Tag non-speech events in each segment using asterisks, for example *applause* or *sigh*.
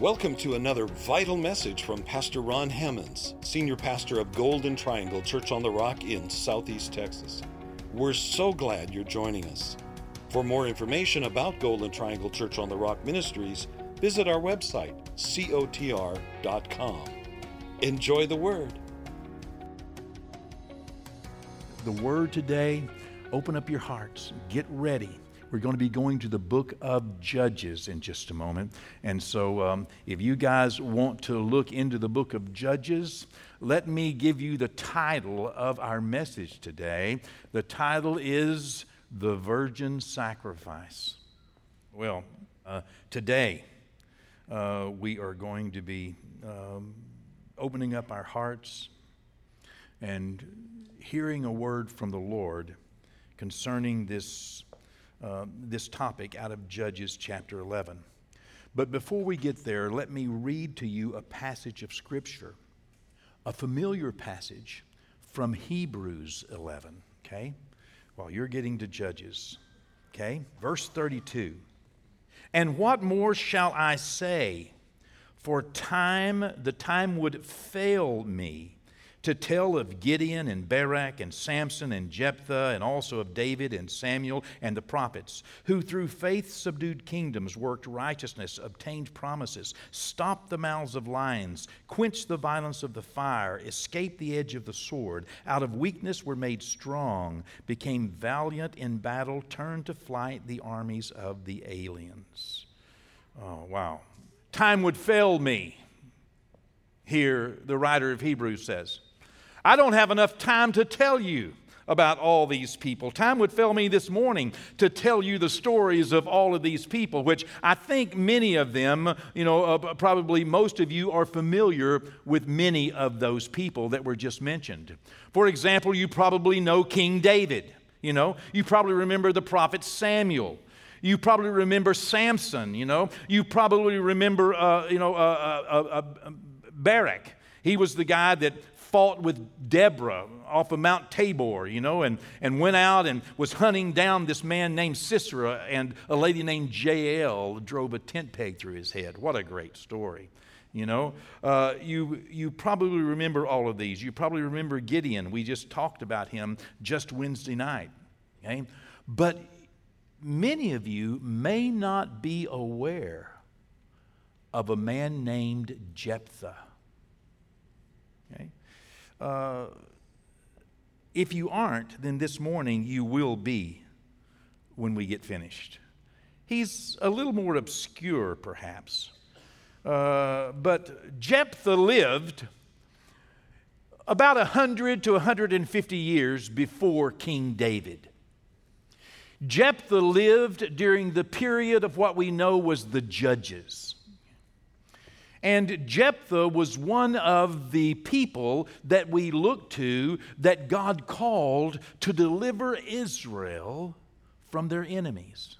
Welcome to another vital message from Pastor Ron Hammonds, Senior Pastor of Golden Triangle Church on the Rock in Southeast Texas. We're so glad you're joining us. For more information about Golden Triangle Church on the Rock Ministries, visit our website, cotr.com. Enjoy the Word. The Word today, open up your hearts, get ready. We're going to be going to the book of Judges in just a moment. And so, um, if you guys want to look into the book of Judges, let me give you the title of our message today. The title is The Virgin Sacrifice. Well, uh, today uh, we are going to be um, opening up our hearts and hearing a word from the Lord concerning this uh, this topic out of Judges chapter 11. But before we get there, let me read to you a passage of Scripture, a familiar passage from Hebrews 11, okay? While you're getting to Judges, okay? Verse 32. And what more shall I say? For time, the time would fail me to tell of Gideon and Barak and Samson and Jephthah, and also of David and Samuel and the prophets, who through faith subdued kingdoms, worked righteousness, obtained promises, stopped the mouths of lions, quenched the violence of the fire, escaped the edge of the sword, out of weakness were made strong, became valiant in battle, turned to flight the armies of the aliens. Oh, wow. Time would fail me, here the writer of Hebrews says. I don't have enough time to tell you about all these people. Time would fail me this morning to tell you the stories of all of these people, which I think many of them, you know, uh, probably most of you are familiar with many of those people that were just mentioned. For example, you probably know King David. You know, you probably remember the prophet Samuel. You probably remember Samson. You know, you probably remember, uh, you know, uh, uh, uh Barak. He was the guy that fought with Deborah off of Mount Tabor, you know, and, and went out and was hunting down this man named Sisera, and a lady named Jael drove a tent peg through his head. What a great story. You know, uh, you, you probably remember all of these. You probably remember Gideon. We just talked about him just Wednesday night. Okay? But many of you may not be aware of a man named Jephthah. Uh, if you aren't, then this morning you will be when we get finished. He's a little more obscure, perhaps. Uh, but Jephthah lived about 100 to 150 years before King David. Jephthah lived during the period of what we know was the Judges. And Jephthah was one of the people that we look to that God called to deliver Israel from their enemies.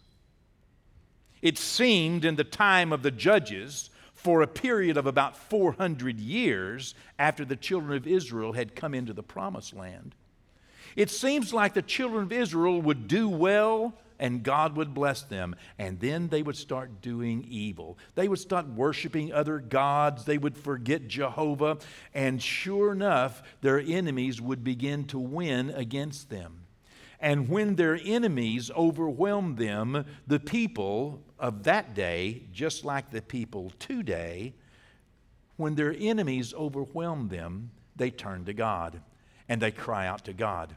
It seemed in the time of the judges, for a period of about 400 years after the children of Israel had come into the promised land, it seems like the children of Israel would do well and God would bless them. And then they would start doing evil. They would start worshiping other gods. They would forget Jehovah. And sure enough, their enemies would begin to win against them. And when their enemies overwhelmed them, the people of that day, just like the people today, when their enemies overwhelmed them, they turn to God and they cry out to God.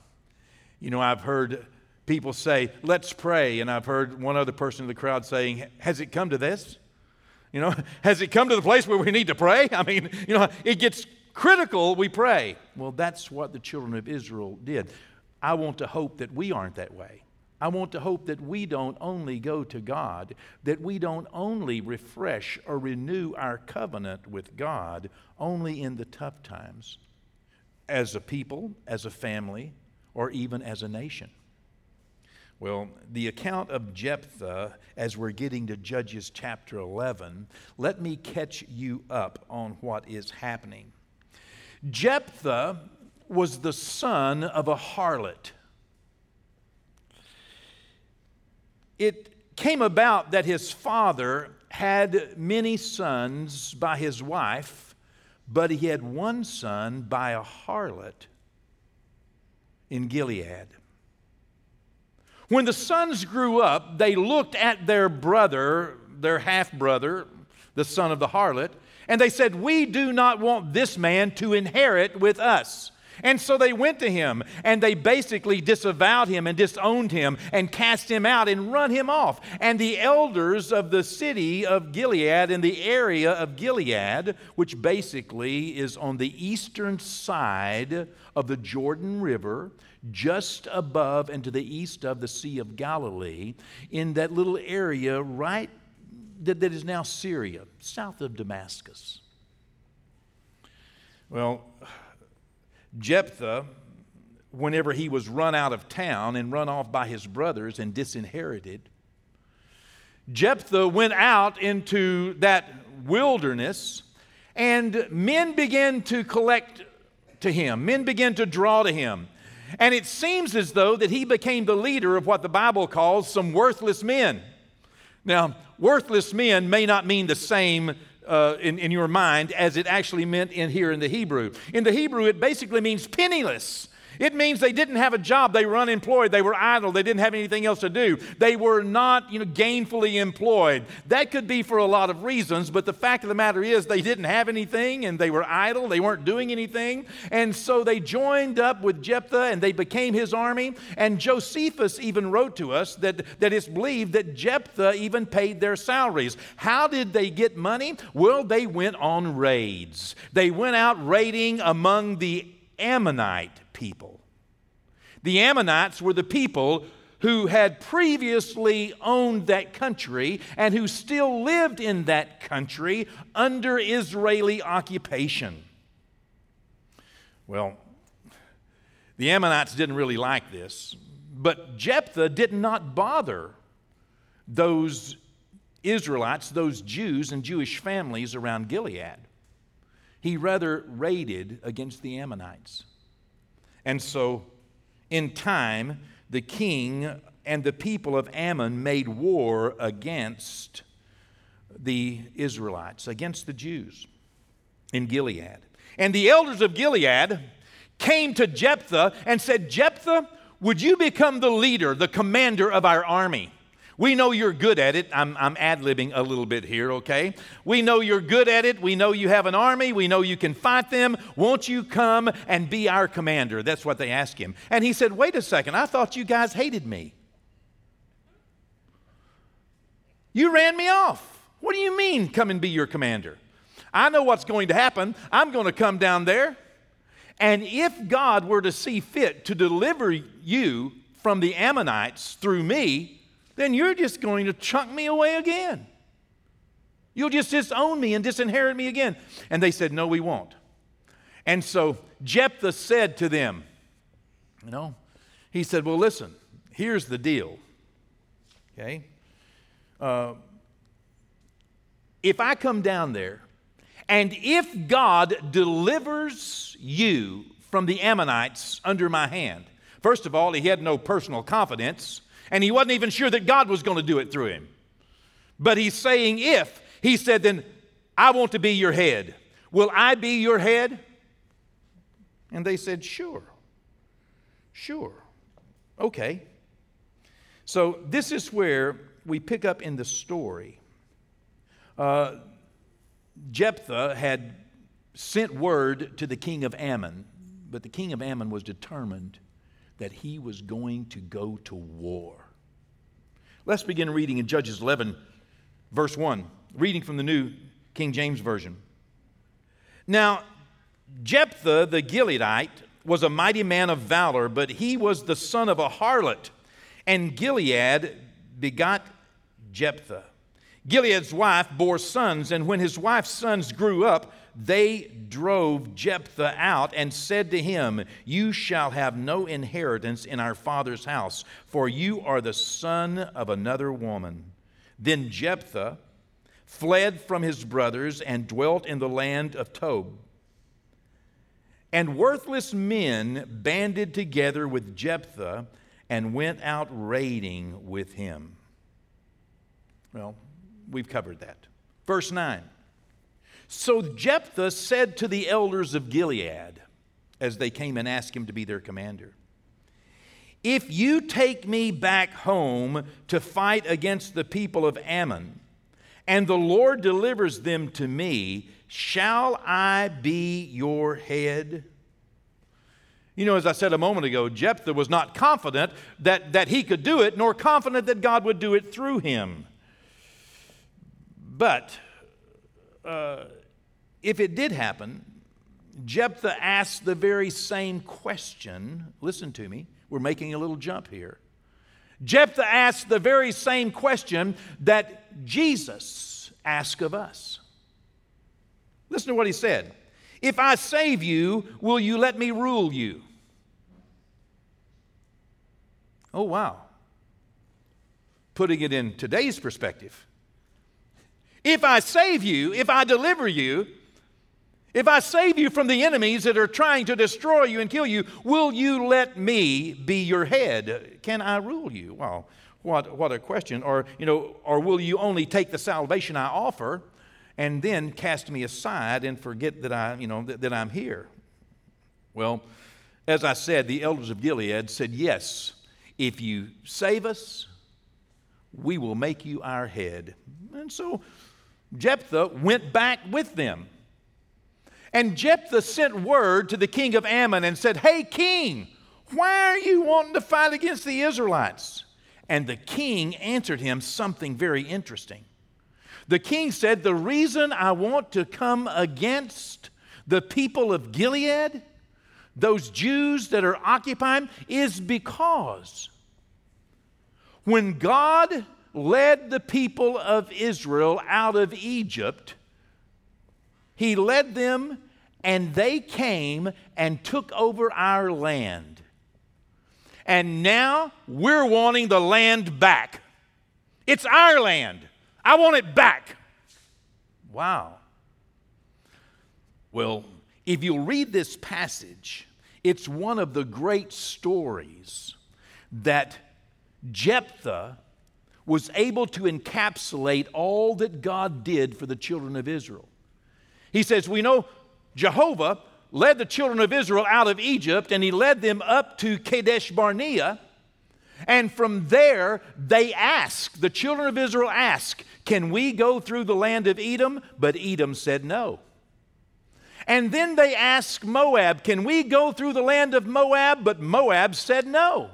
You know, I've heard people say, let's pray. And I've heard one other person in the crowd saying, has it come to this? You know, *laughs* has it come to the place where we need to pray? *laughs* I mean, you know, it gets critical, we pray. Well, that's what the children of Israel did. I want to hope that we aren't that way. I want to hope that we don't only go to God, that we don't only refresh or renew our covenant with God only in the tough times, as a people, as a family, or even as a nation. Well, the account of Jephthah, as we're getting to Judges chapter 11, let me catch you up on what is happening. Jephthah was the son of a harlot. It came about that his father had many sons by his wife, but he had one son by a harlot in Gilead. When the sons grew up, they looked at their brother, their half brother, the son of the harlot, and they said, We do not want this man to inherit with us. And so they went to him and they basically disavowed him and disowned him and cast him out and run him off. And the elders of the city of Gilead in the area of Gilead, which basically is on the eastern side of the Jordan River, just above and to the east of the Sea of Galilee, in that little area right that, that is now Syria, south of Damascus. Well, Jephthah, whenever he was run out of town and run off by his brothers and disinherited, Jephthah went out into that wilderness and men began to collect to him. Men began to draw to him. And it seems as though that he became the leader of what the Bible calls some worthless men. Now, worthless men may not mean the same uh, in, in your mind as it actually meant in here in the Hebrew. In the Hebrew, it basically means penniless. It means they didn't have a job, they were unemployed, they were idle, they didn't have anything else to do. They were not, you know, gainfully employed. That could be for a lot of reasons, but the fact of the matter is they didn't have anything and they were idle, they weren't doing anything. And so they joined up with Jephthah and they became his army. And Josephus even wrote to us that, that it's believed that Jephthah even paid their salaries. How did they get money? Well, they went on raids. They went out raiding among the Ammonite people. The Ammonites were the people who had previously owned that country and who still lived in that country under Israeli occupation. Well, the Ammonites didn't really like this, but Jephthah did not bother those Israelites, those Jews and Jewish families around Gilead. He rather raided against the Ammonites. And so, in time, the king and the people of Ammon made war against the Israelites, against the Jews in Gilead. And the elders of Gilead came to Jephthah and said, Jephthah, would you become the leader, the commander of our army? We know you're good at it. I'm, I'm ad libbing a little bit here, okay? We know you're good at it. We know you have an army. We know you can fight them. Won't you come and be our commander? That's what they asked him. And he said, Wait a second. I thought you guys hated me. You ran me off. What do you mean, come and be your commander? I know what's going to happen. I'm going to come down there. And if God were to see fit to deliver you from the Ammonites through me, then you're just going to chunk me away again. You'll just disown me and disinherit me again. And they said, No, we won't. And so Jephthah said to them, You know, he said, Well, listen, here's the deal. Okay? Uh, if I come down there, and if God delivers you from the Ammonites under my hand, first of all, he had no personal confidence and he wasn't even sure that God was going to do it through him. But he's saying, if, he said, then I want to be your head. Will I be your head? And they said, sure. Sure. Okay. So this is where we pick up in the story. Uh, Jephthah had sent word to the king of Ammon, but the king of Ammon was determined that he was going to go to war. Let's begin reading in Judges 11, verse 1, reading from the New King James Version. Now, Jephthah the Gileadite was a mighty man of valor, but he was the son of a harlot, and Gilead begot Jephthah. Gilead's wife bore sons, and when his wife's sons grew up, they drove Jephthah out and said to him, You shall have no inheritance in our father's house, for you are the son of another woman. Then Jephthah fled from his brothers and dwelt in the land of Tob. And worthless men banded together with Jephthah and went out raiding with him. Well, we've covered that. Verse 9. So Jephthah said to the elders of Gilead, as they came and asked him to be their commander, If you take me back home to fight against the people of Ammon, and the Lord delivers them to me, shall I be your head? You know, as I said a moment ago, Jephthah was not confident that, that he could do it, nor confident that God would do it through him. But uh, if it did happen, Jephthah asked the very same question. Listen to me, we're making a little jump here. Jephthah asked the very same question that Jesus asked of us. Listen to what he said If I save you, will you let me rule you? Oh, wow. Putting it in today's perspective. If I save you, if I deliver you, if I save you from the enemies that are trying to destroy you and kill you, will you let me be your head? Can I rule you? Well, what, what a question. Or, you know, or will you only take the salvation I offer and then cast me aside and forget that, I, you know, that, that I'm here? Well, as I said, the elders of Gilead said, Yes, if you save us, we will make you our head. And so Jephthah went back with them. And Jephthah sent word to the king of Ammon and said, Hey, king, why are you wanting to fight against the Israelites? And the king answered him something very interesting. The king said, The reason I want to come against the people of Gilead, those Jews that are occupying, is because when God led the people of Israel out of Egypt, he led them and they came and took over our land. And now we're wanting the land back. It's our land. I want it back. Wow. Well, if you'll read this passage, it's one of the great stories that Jephthah was able to encapsulate all that God did for the children of Israel. He says, We know Jehovah led the children of Israel out of Egypt and he led them up to Kadesh Barnea. And from there, they asked, the children of Israel asked, Can we go through the land of Edom? But Edom said no. And then they asked Moab, Can we go through the land of Moab? But Moab said no.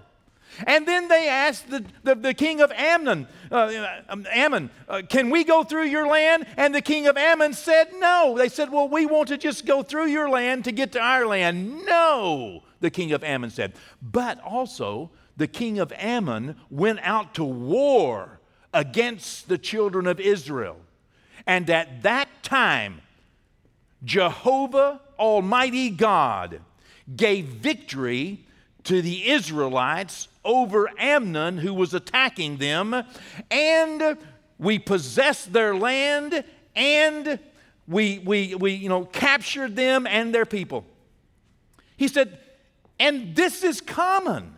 And then they asked the, the, the king of Ammon, uh, um, Ammon, uh, can we go through your land? And the king of Ammon said no. They said, well, we want to just go through your land to get to our land. No, the king of Ammon said. But also, the king of Ammon went out to war against the children of Israel. And at that time, Jehovah Almighty God gave victory to the Israelites over Ammon, who was attacking them, and we possessed their land, and we, we, we you know, captured them and their people. He said, and this is common.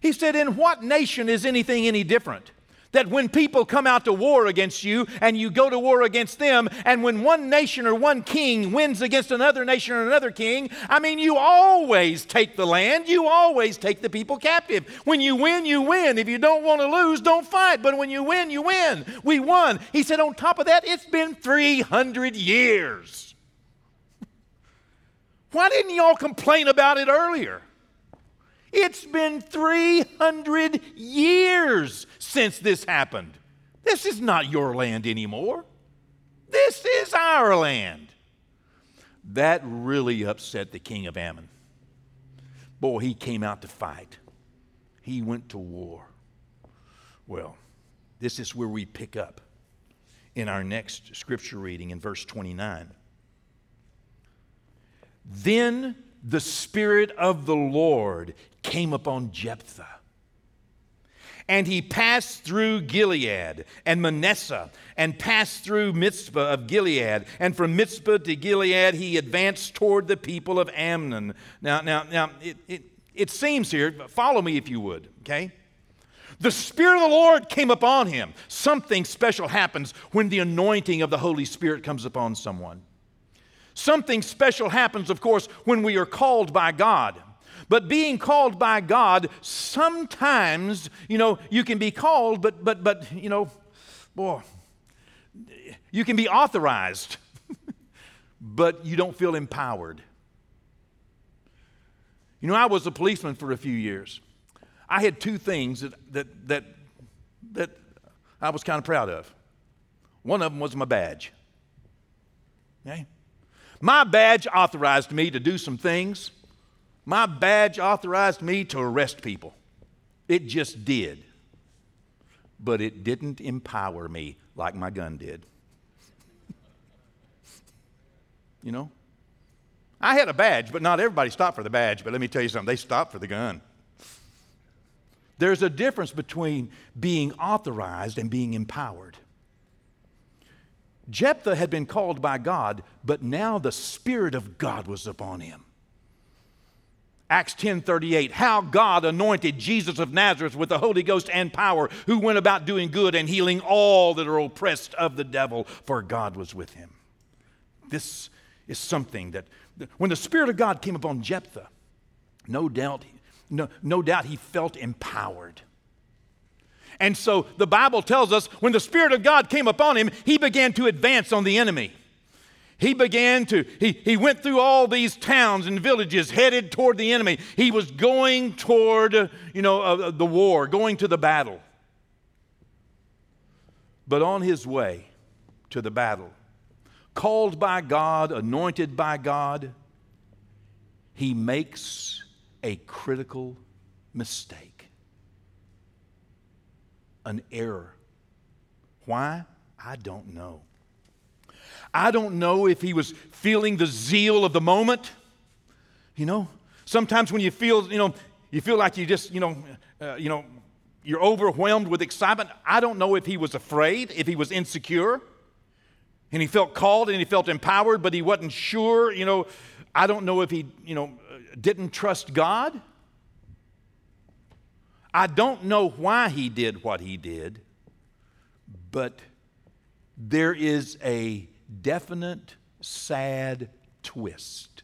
He said, In what nation is anything any different? That when people come out to war against you and you go to war against them, and when one nation or one king wins against another nation or another king, I mean, you always take the land, you always take the people captive. When you win, you win. If you don't want to lose, don't fight. But when you win, you win. We won. He said, on top of that, it's been 300 years. *laughs* Why didn't y'all complain about it earlier? It's been 300 years since this happened. This is not your land anymore. This is our land. That really upset the king of Ammon. Boy, he came out to fight, he went to war. Well, this is where we pick up in our next scripture reading in verse 29. Then the Spirit of the Lord came upon Jephthah. And he passed through Gilead and Manasseh and passed through Mizpah of Gilead. And from Mizpah to Gilead, he advanced toward the people of Ammon. Now, now, now, it, it, it seems here, follow me if you would, okay? The Spirit of the Lord came upon him. Something special happens when the anointing of the Holy Spirit comes upon someone. Something special happens, of course, when we are called by God. But being called by God, sometimes, you know, you can be called, but, but, but, you know, boy, you can be authorized, *laughs* but you don't feel empowered. You know, I was a policeman for a few years. I had two things that, that, that, that I was kind of proud of. One of them was my badge. Okay? My badge authorized me to do some things. My badge authorized me to arrest people. It just did. But it didn't empower me like my gun did. you know? I had a badge, but not everybody stopped for the badge. But let me tell you something, they stopped for the gun. There's a difference between being authorized and being empowered. Jephthah had been called by God, but now the Spirit of God was upon him. Acts 10:38 How God anointed Jesus of Nazareth with the Holy Ghost and power who went about doing good and healing all that are oppressed of the devil for God was with him. This is something that when the spirit of God came upon Jephthah no doubt no, no doubt he felt empowered. And so the Bible tells us when the Spirit of God came upon him, he began to advance on the enemy. He began to, he, he went through all these towns and villages headed toward the enemy. He was going toward, you know, uh, the war, going to the battle. But on his way to the battle, called by God, anointed by God, he makes a critical mistake an error. Why? I don't know. I don't know if he was feeling the zeal of the moment. You know, sometimes when you feel, you know, you feel like you just, you know, uh, you know, you're overwhelmed with excitement. I don't know if he was afraid, if he was insecure, and he felt called and he felt empowered, but he wasn't sure. You know, I don't know if he, you know, didn't trust God. I don't know why he did what he did, but there is a definite sad twist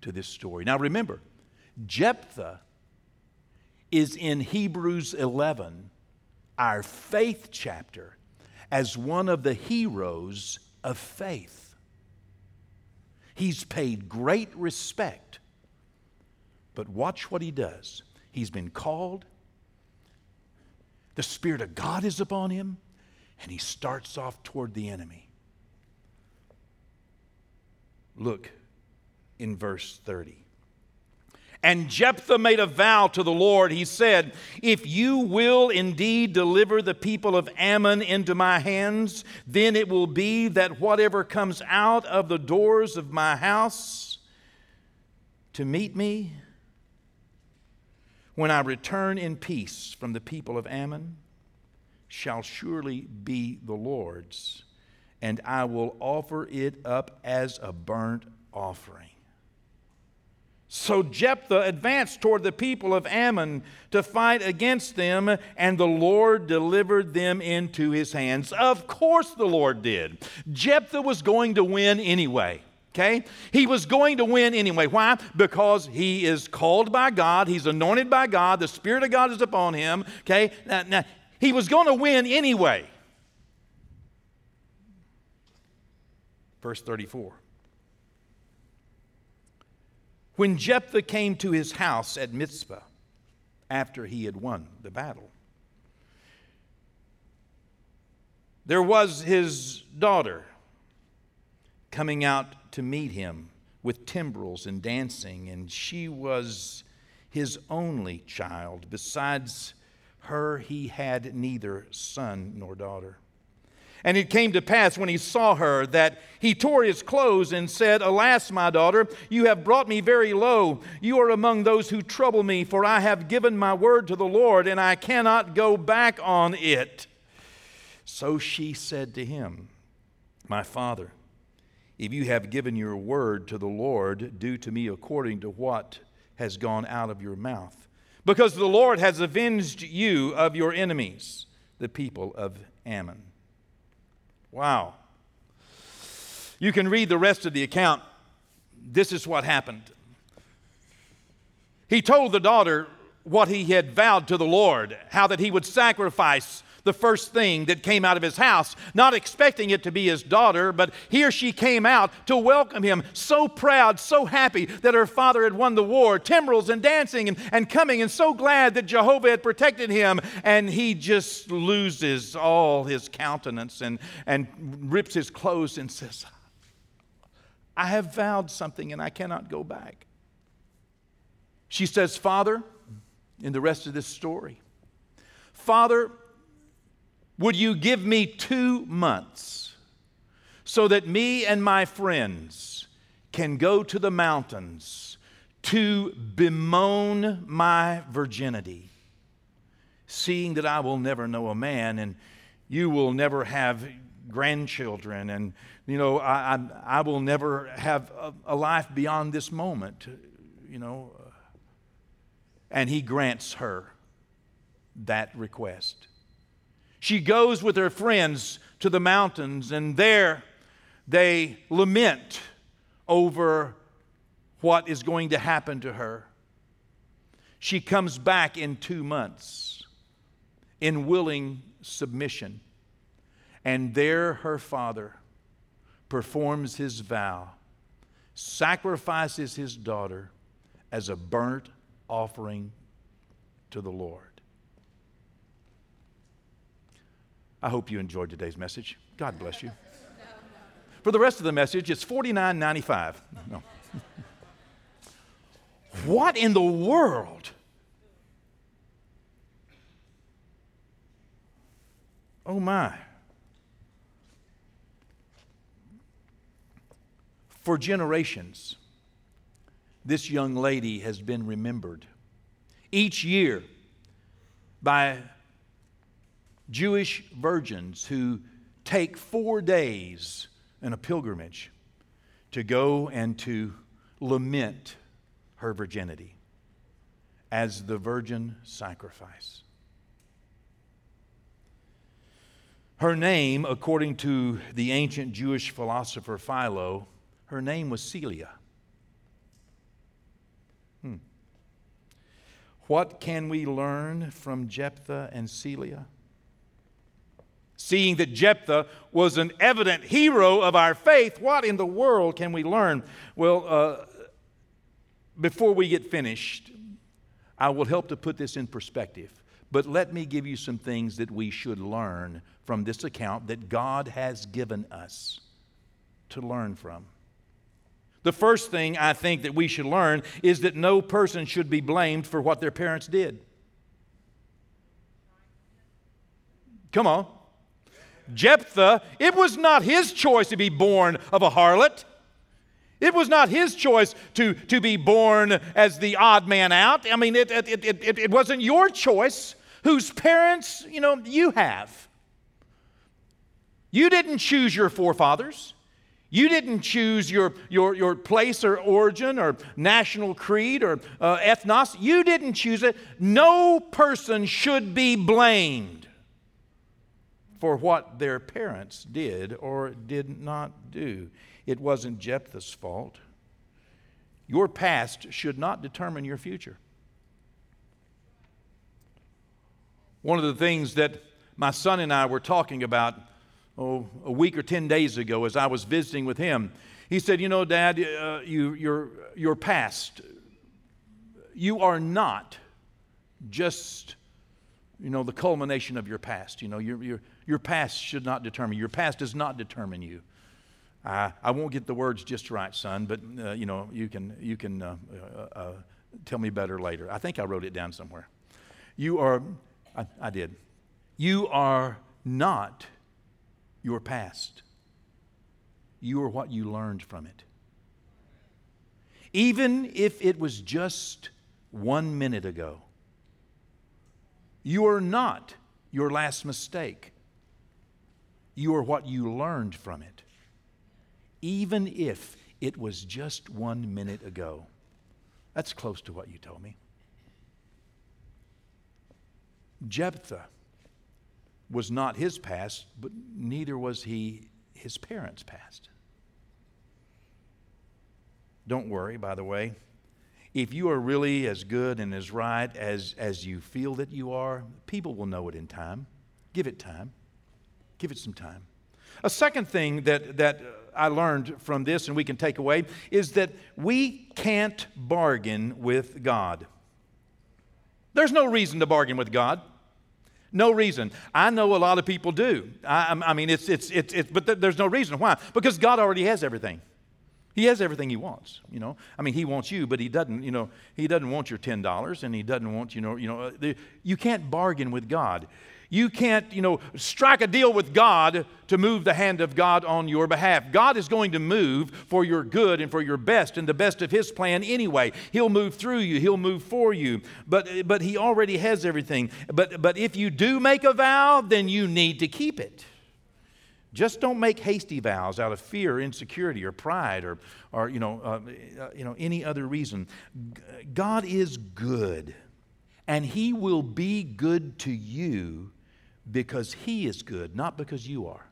to this story. Now remember, Jephthah is in Hebrews 11, our faith chapter, as one of the heroes of faith. He's paid great respect. But watch what he does. He's been called. The Spirit of God is upon him, and he starts off toward the enemy. Look in verse 30. And Jephthah made a vow to the Lord. He said, If you will indeed deliver the people of Ammon into my hands, then it will be that whatever comes out of the doors of my house to meet me when I return in peace from the people of Ammon, shall surely be the Lord's, and I will offer it up as a burnt offering. So Jephthah advanced toward the people of Ammon to fight against them, and the Lord delivered them into his hands. Of course, the Lord did. Jephthah was going to win anyway. Okay? He was going to win anyway. Why? Because he is called by God, he's anointed by God, the Spirit of God is upon him. Okay? Now, now he was going to win anyway. Verse 34. When Jephthah came to his house at Mizpah after he had won the battle, there was his daughter coming out to meet him with timbrels and dancing, and she was his only child. Besides her, he had neither son nor daughter. And it came to pass when he saw her that he tore his clothes and said, Alas, my daughter, you have brought me very low. You are among those who trouble me, for I have given my word to the Lord, and I cannot go back on it. So she said to him, My father, if you have given your word to the Lord, do to me according to what has gone out of your mouth. because the Lord has avenged you of your enemies, the people of Ammon. Wow. You can read the rest of the account. This is what happened. He told the daughter what he had vowed to the Lord, how that he would sacrifice the first thing that came out of his house, not expecting it to be his daughter, but he or she came out to welcome him, so proud, so happy that her father had won the war, timbrels and dancing and, and coming, and so glad that Jehovah had protected him. And he just loses all his countenance and, and rips his clothes and says, I have vowed something and I cannot go back. She says, Father, in the rest of this story, Father, would you give me two months so that me and my friends can go to the mountains to bemoan my virginity, seeing that I will never know a man and you will never have grandchildren and you know I, I, I will never have a, a life beyond this moment you know. And he grants her that request she goes with her friends to the mountains, and there they lament over what is going to happen to her. She comes back in two months in willing submission, and there her father performs his vow, sacrifices his daughter as a burnt offering to the Lord. I hope you enjoyed today's message. God bless you. For the rest of the message, it's $49.95. No. *laughs* what in the world? Oh my. For generations, this young lady has been remembered. Each year, by Jewish virgins who take four days in a pilgrimage to go and to lament her virginity as the virgin sacrifice. Her name, according to the ancient Jewish philosopher Philo, her name was Seila. Hmm. What can we learn from Jephthah and Seila? Seeing that Jephthah was an evident hero of our faith, what in the world can we learn? Well, uh, before we get finished, I will help to put this in perspective. But let me give you some things that we should learn from this account that God has given us to learn from. The first thing I think that we should learn is that no person should be blamed for what their parents did. Come on. Jephthah, it was not his choice to be born of a harlot. It was not his choice to, to be born as the odd man out. I mean, it, it, it, it, wasn't your choice. Whose parents, you know, you have. You didn't choose your forefathers. You didn't choose your, your, your place or origin or national creed or uh, ethnos. You didn't choose it. No person should be blamed for what their parents did or did not do. It wasn't Jephthah's fault. Your past should not determine your future. One of the things that my son and I were talking about oh, a week or 10 days ago as I was visiting with him, he said, You know, Dad, uh, you, your, your past, you are not just, you know, the culmination of your past. You know, you're, you're, your past should not determine you. Your past does not determine you. I, I won't get the words just right, son, but uh, you know you can you can uh, uh, uh, tell me better later. I think I wrote it down somewhere. You are, I, I did. You are not your past. You are what you learned from it. Even if it was just one minute ago, you are not your last mistake. You are what you learned from it, even if it was just one minute ago. That's close to what you told me. Jephthah was not his past, but neither was he his parents' past. Don't worry, by the way. If you are really as good and as right as, as you feel that you are, people will know it in time. Give it time. Give it some time. A second thing that, that I learned from this and we can take away is that we can't bargain with God. There's no reason to bargain with God. No reason. I know a lot of people do. I, I mean, it's, it's, it's, it's, but there's no reason. Why? Because God already has everything. He has everything he wants, you know. I mean, he wants you, but he doesn't, you know, he doesn't want your $10 and he doesn't want, you know, you know, uh, you can't bargain with God. You can't, you know, strike a deal with God to move the hand of God on your behalf. God is going to move for your good and for your best and the best of His plan anyway. He'll move through you, He'll move for you. But, but He already has everything. But, but if you do make a vow, then you need to keep it. Just don't make hasty vows out of fear, insecurity, or pride, or, or you, know, uh, uh you know, any other reason. God is good, and He will be good to you because He is good, not because you are.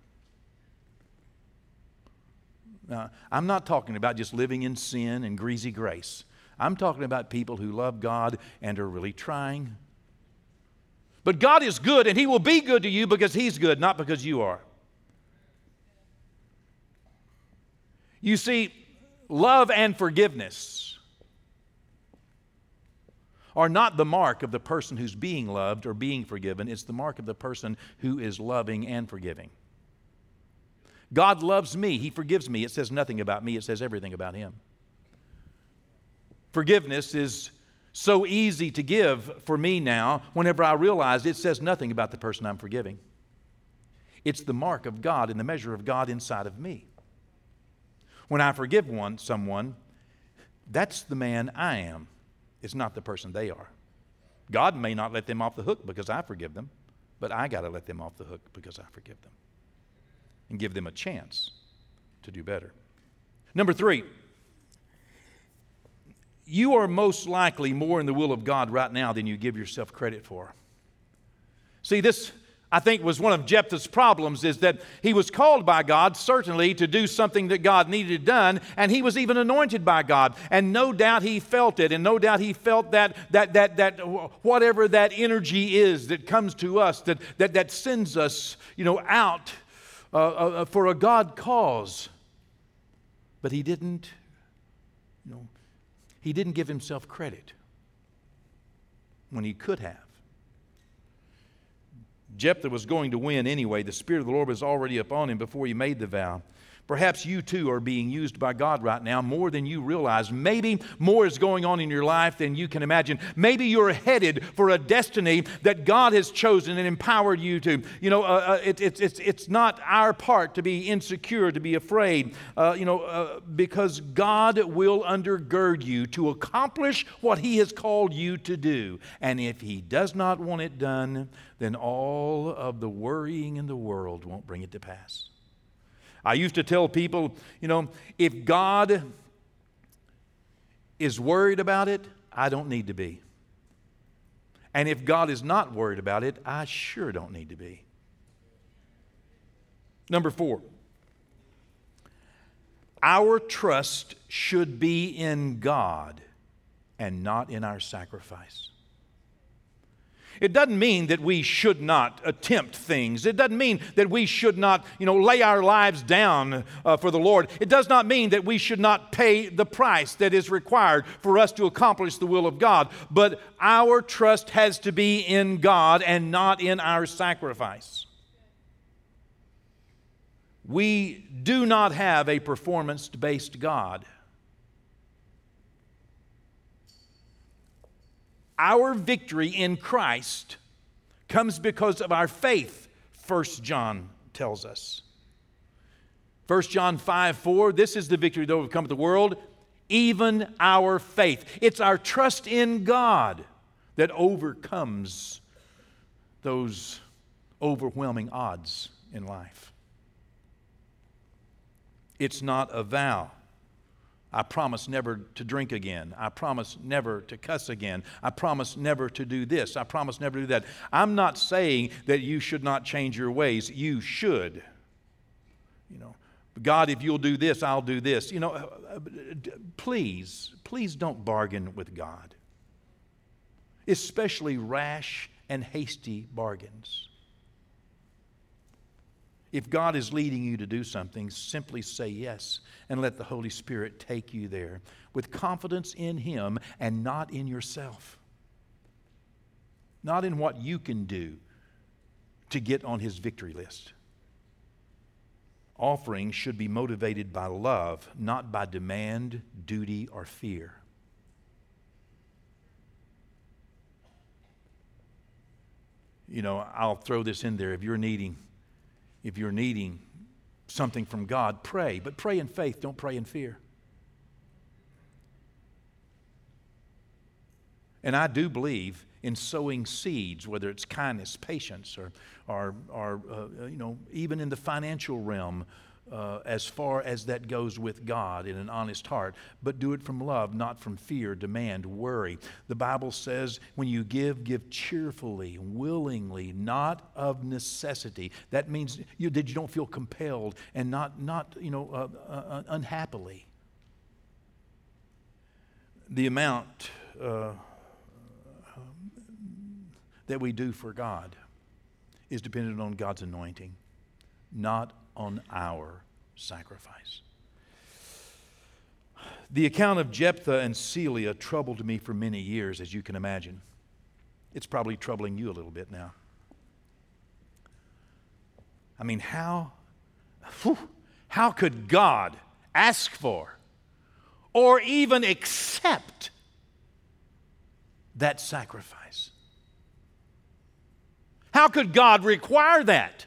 Now, I'm not talking about just living in sin and greasy grace. I'm talking about people who love God and are really trying. But God is good, and He will be good to you because He's good, not because you are. You see, love and forgiveness are not the mark of the person who's being loved or being forgiven, it's the mark of the person who is loving and forgiving. God loves me, He forgives me. It says nothing about me, it says everything about Him. Forgiveness is so easy to give for me now whenever I realize it says nothing about the person I'm forgiving. It's the mark of God and the measure of God inside of me. When I forgive one, someone, that's the man I am. It's not the person they are. God may not let them off the hook because I forgive them, but I got to let them off the hook because I forgive them and give them a chance to do better. Number three, you are most likely more in the will of God right now than you give yourself credit for. See, this I think was one of Jephthah's problems is that he was called by God, certainly, to do something that God needed done, and he was even anointed by God. And no doubt he felt it, and no doubt he felt that, that, that, that whatever that energy is that comes to us, that, that, that sends us you know, out uh, uh, uh for a God cause. But he didn't, you know, he didn't give himself credit when he could have. Jephthah was going to win anyway. The Spirit of the Lord was already upon him before he made the vow. Perhaps you too are being used by God right now more than you realize. Maybe more is going on in your life than you can imagine. Maybe you're headed for a destiny that God has chosen and empowered you to. You know, uh, uh, it, it, it's, it's not our part to be insecure, to be afraid, uh, you know, uh, because God will undergird you to accomplish what He has called you to do. And if He does not want it done, then all of the worrying in the world won't bring it to pass. I used to tell people, you know, if God is worried about it, I don't need to be. And if God is not worried about it, I sure don't need to be. Number four, our trust should be in God and not in our sacrifice. It doesn't mean that we should not attempt things. It doesn't mean that we should not, you know, lay our lives down uh, for the Lord. It does not mean that we should not pay the price that is required for us to accomplish the will of God. But our trust has to be in God and not in our sacrifice. We do not have a performance based God. Our victory in Christ comes because of our faith, 1 John tells us. 1 John 5 4, this is the victory that overcomes the world, even our faith. It's our trust in God that overcomes those overwhelming odds in life. It's not a vow. I promise never to drink again. I promise never to cuss again. I promise never to do this. I promise never to do that. I'm not saying that you should not change your ways. You should. You know, God, if you'll do this, I'll do this. You know, uh, uh, please, please don't bargain with God, especially rash and hasty bargains. If God is leading you to do something, simply say yes and let the Holy Spirit take you there with confidence in Him and not in yourself. Not in what you can do to get on His victory list. Offering should be motivated by love, not by demand, duty, or fear. You know, I'll throw this in there if you're needing if you're needing something from God, pray, but pray in faith, don't pray in fear. And I do believe in sowing seeds, whether it's kindness, patience, or, or, or uh, you know, even in the financial realm, uh, as far as that goes with God in an honest heart, but do it from love, not from fear, demand, worry. The Bible says when you give, give cheerfully, willingly, not of necessity. That means you, that you don't feel compelled and not, not you know, uh, uh, unhappily. The amount uh, that we do for God is dependent on God's anointing, not on our sacrifice. The account of Jephthah and Seila troubled me for many years, as you can imagine. It's probably troubling you a little bit now. I mean, how, whew, how could God ask for or even accept that sacrifice? How could God require that?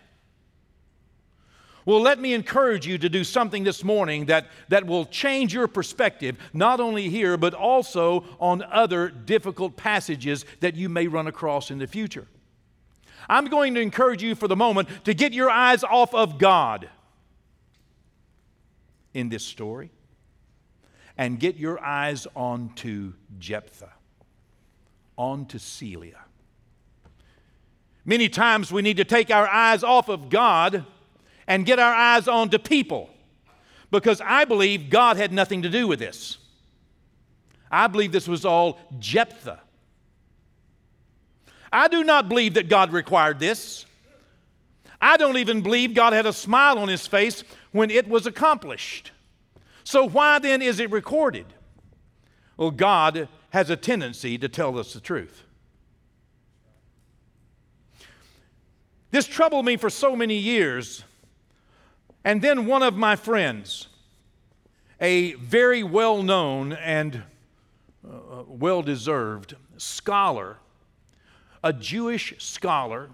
Well, let me encourage you to do something this morning that, that will change your perspective, not only here, but also on other difficult passages that you may run across in the future. I'm going to encourage you for the moment to get your eyes off of God in this story and get your eyes onto Jephthah, onto Seila. Many times we need to take our eyes off of God and get our eyes on to people because I believe God had nothing to do with this. I believe this was all Jephthah. I do not believe that God required this. I don't even believe God had a smile on his face when it was accomplished. So, why then is it recorded? Well, God has a tendency to tell us the truth. This troubled me for so many years and then one of my friends, a very well known and uh, well deserved scholar, a Jewish scholar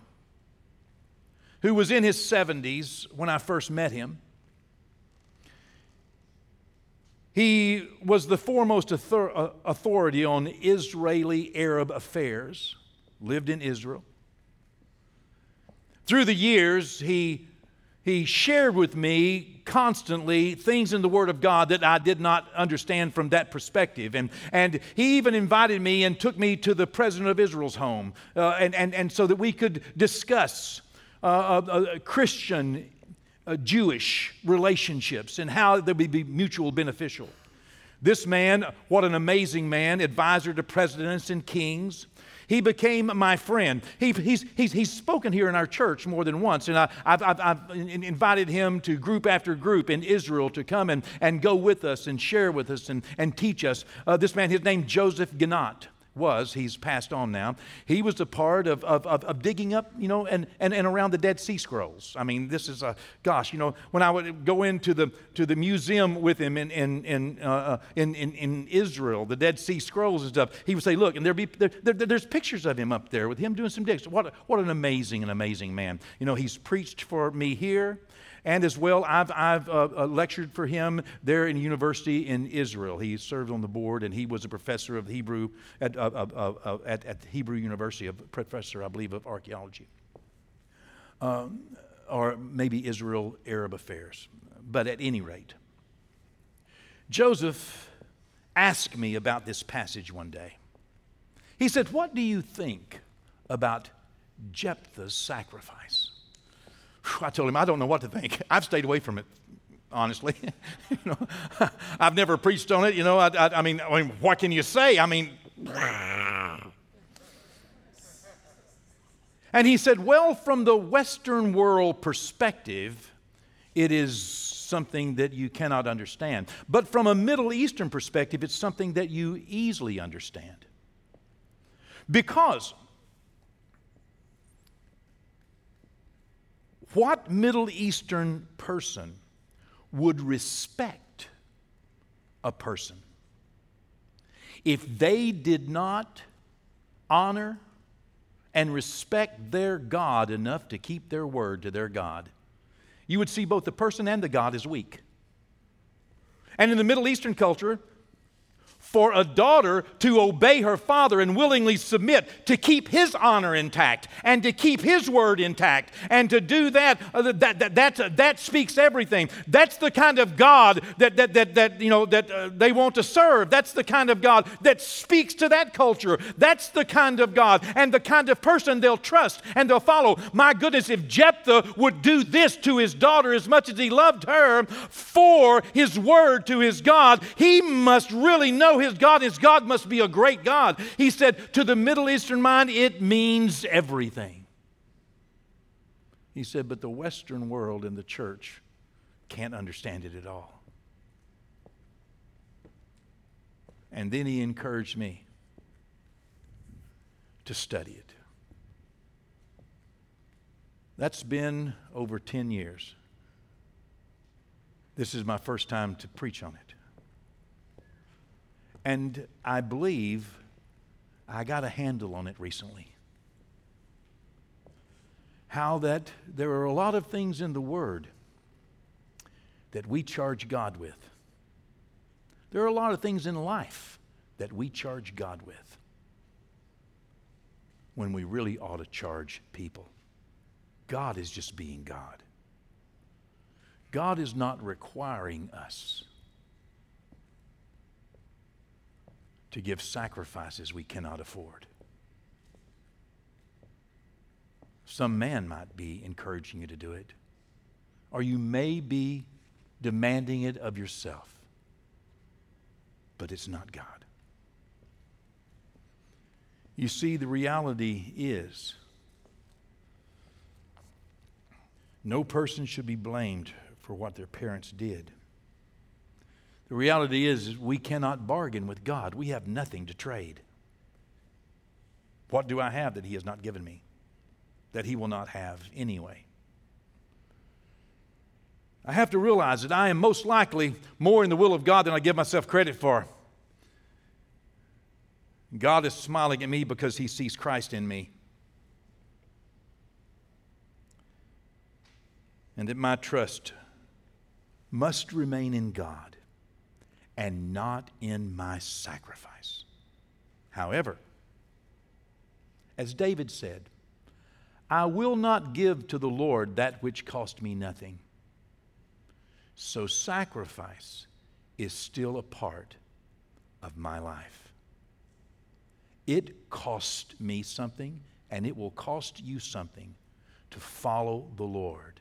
who was in his 70s when I first met him. He was the foremost uh, authority on Israeli Arab affairs, lived in Israel. Through the years, he he shared with me constantly things in the Word of God that I did not understand from that perspective. And, and he even invited me and took me to the president of Israel's home, uh, and, and, and so that we could discuss uh, uh, uh Christian uh, Jewish relationships and how they would be mutual beneficial. This man, what an amazing man, advisor to presidents and kings. He became my friend. He, he's, he's, he's spoken here in our church more than once, and I, have I've, I've invited him to group after group in Israel to come and, and go with us and share with us and, and teach us. Uh, this man, his name Joseph Ginat was, he's passed on now, he was a part of, of, of, of, digging up, you know, and, and, and around the Dead Sea Scrolls. I mean, this is a, gosh, you know, when I would go into the, to the museum with him in, in, in, uh, uh in, in, in, Israel, the Dead Sea Scrolls and stuff, he would say, look, and there be, there, there, there's pictures of him up there with him doing some digs. What, what an amazing and amazing man. You know, he's preached for me here. And as well, I've, I've uh, uh, lectured for him there in university in Israel. He served on the board and he was a professor of Hebrew at, uh, uh, uh at, at Hebrew University, a professor, I believe, of archaeology. Um, or maybe Israel Arab affairs. But at any rate, Joseph asked me about this passage one day. He said, What do you think about Jephthah's sacrifice? I told him, I don't know what to think. *laughs* I've stayed away from it, honestly. *laughs* you know, *laughs* I've never preached on it. You know, I, I, I, mean, I mean, what can you say? I mean, and he said, Well, from the Western world perspective, it is something that you cannot understand. But from a Middle Eastern perspective, it's something that you easily understand. Because what Middle Eastern person would respect a person if they did not honor and respect their God enough to keep their word to their God, you would see both the person and the God as weak. And in the Middle Eastern culture, for a daughter to obey her father and willingly submit, to keep his honor intact and to keep his word intact. And to do that, uh, that, that, that, uh, speaks everything. That's the kind of God that, that, that, that, you know, that uh, they want to serve. That's the kind of God that speaks to that culture. That's the kind of God and the kind of person they'll trust and they'll follow. My goodness, if Jephthah would do this to his daughter as much as he loved her for his word to his God, he must really know his God, his God must be a great God. He said, to the Middle Eastern mind, it means everything. He said, but the Western world and the church can't understand it at all. And then he encouraged me to study it. That's been over 10 years. This is my first time to preach on it. And I believe I got a handle on it recently. How that there are a lot of things in the Word that we charge God with. There are a lot of things in life that we charge God with when we really ought to charge people. God is just being God. God is not requiring us to give sacrifices we cannot afford. Some man might be encouraging you to do it, or you may be demanding it of yourself, but it's not God. You see, the reality is no person should be blamed for what their parents did. The reality is, is we cannot bargain with God. We have nothing to trade. What do I have that He has not given me? That He will not have anyway. I have to realize that I am most likely more in the will of God than I give myself credit for. God is smiling at me because He sees Christ in me. And that my trust must remain in God and not in my sacrifice. However, as David said, I will not give to the Lord that which cost me nothing. So sacrifice is still a part of my life. It cost me something, and it will cost you something to follow the Lord.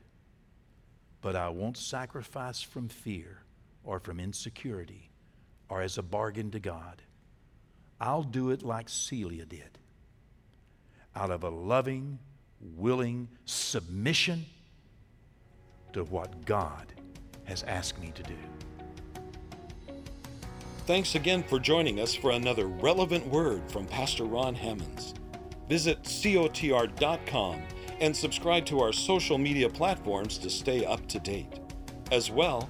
But I won't sacrifice from fear or from insecurity or as a bargain to God. I'll do it like Seila did out of a loving, willing submission to what God has asked me to do. Thanks again for joining us for another relevant word from Pastor Ron Hammonds. Visit cotr.com and subscribe to our social media platforms to stay up to date. As well,